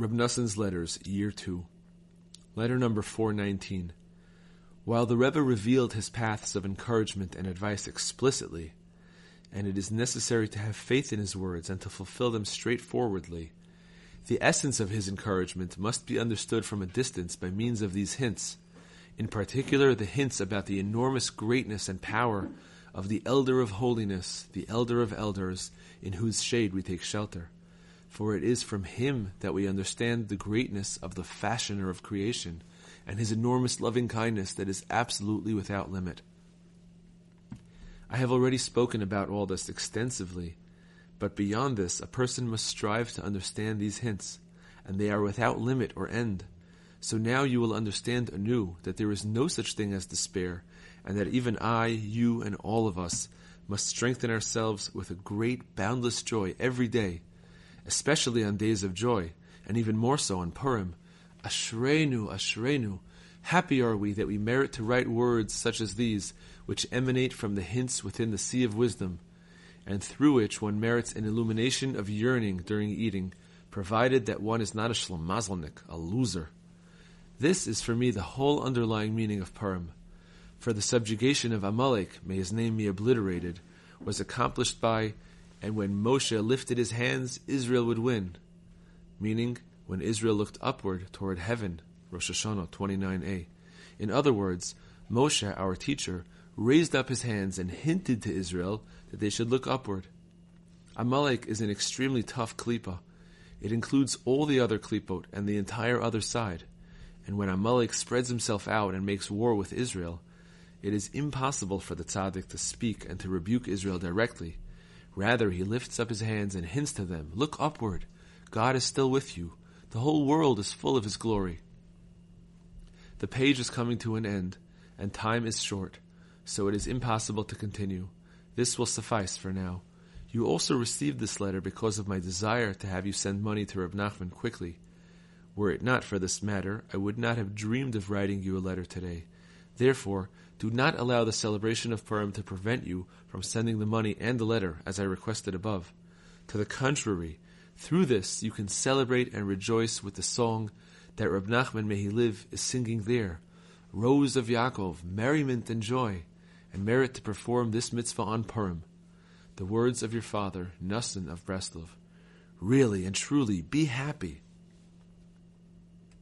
Reb Noson's Letters, Year 2. Letter number 419. While the Rebbe revealed his paths of encouragement and advice explicitly, and it is necessary to have faith in his words and to fulfill them straightforwardly, the essence of his encouragement must be understood from a distance by means of these hints, in particular the hints about the enormous greatness and power of the Elder of Holiness, the Elder of Elders, in whose shade we take shelter for it is from him that we understand the greatness of the fashioner of creation and his enormous loving kindness that is absolutely without limit. I have already spoken about all this extensively, but beyond this, a person must strive to understand these hints, and they are without limit or end. So now you will understand anew that there is no such thing as despair, and that even I, you, and all of us must strengthen ourselves with a great boundless joy every day especially on days of joy, and even more so on Purim. Ashreinu, Ashreinu, happy are we that we merit to write words such as these, which emanate from the hints within the sea of wisdom, and through which one merits an illumination of yearning during eating, provided that one is not a shlomazalnik, a loser. This is for me the whole underlying meaning of Purim. For the subjugation of Amalek, may his name be obliterated, was accomplished by and when Moshe lifted his hands, Israel would win. Meaning, when Israel looked upward toward heaven, Rosh Hashanah 29a. In other words, Moshe, our teacher, raised up his hands and hinted to Israel that they should look upward. Amalek is an extremely tough klipa. It includes all the other klipot and the entire other side. And when Amalek spreads himself out and makes war with Israel, it is impossible for the tzaddik to speak and to rebuke Israel directly Rather, he lifts up his hands and hints to them, Look upward. God is still with you. The whole world is full of his glory. The page is coming to an end, and time is short, so it is impossible to continue. This will suffice for now. You also received this letter because of my desire to have you send money to Reb Nachman quickly. Were it not for this matter, I would not have dreamed of writing you a letter today. Therefore, do not allow the celebration of Purim to prevent you from sending the money and the letter as I requested above. To the contrary, through this you can celebrate and rejoice with the song that Reb Nachman, may he live, is singing there. Rose of Yaakov, merriment and joy, and merit to perform this mitzvah on Purim. The words of your father, Noson of Breslov. Really and truly, be happy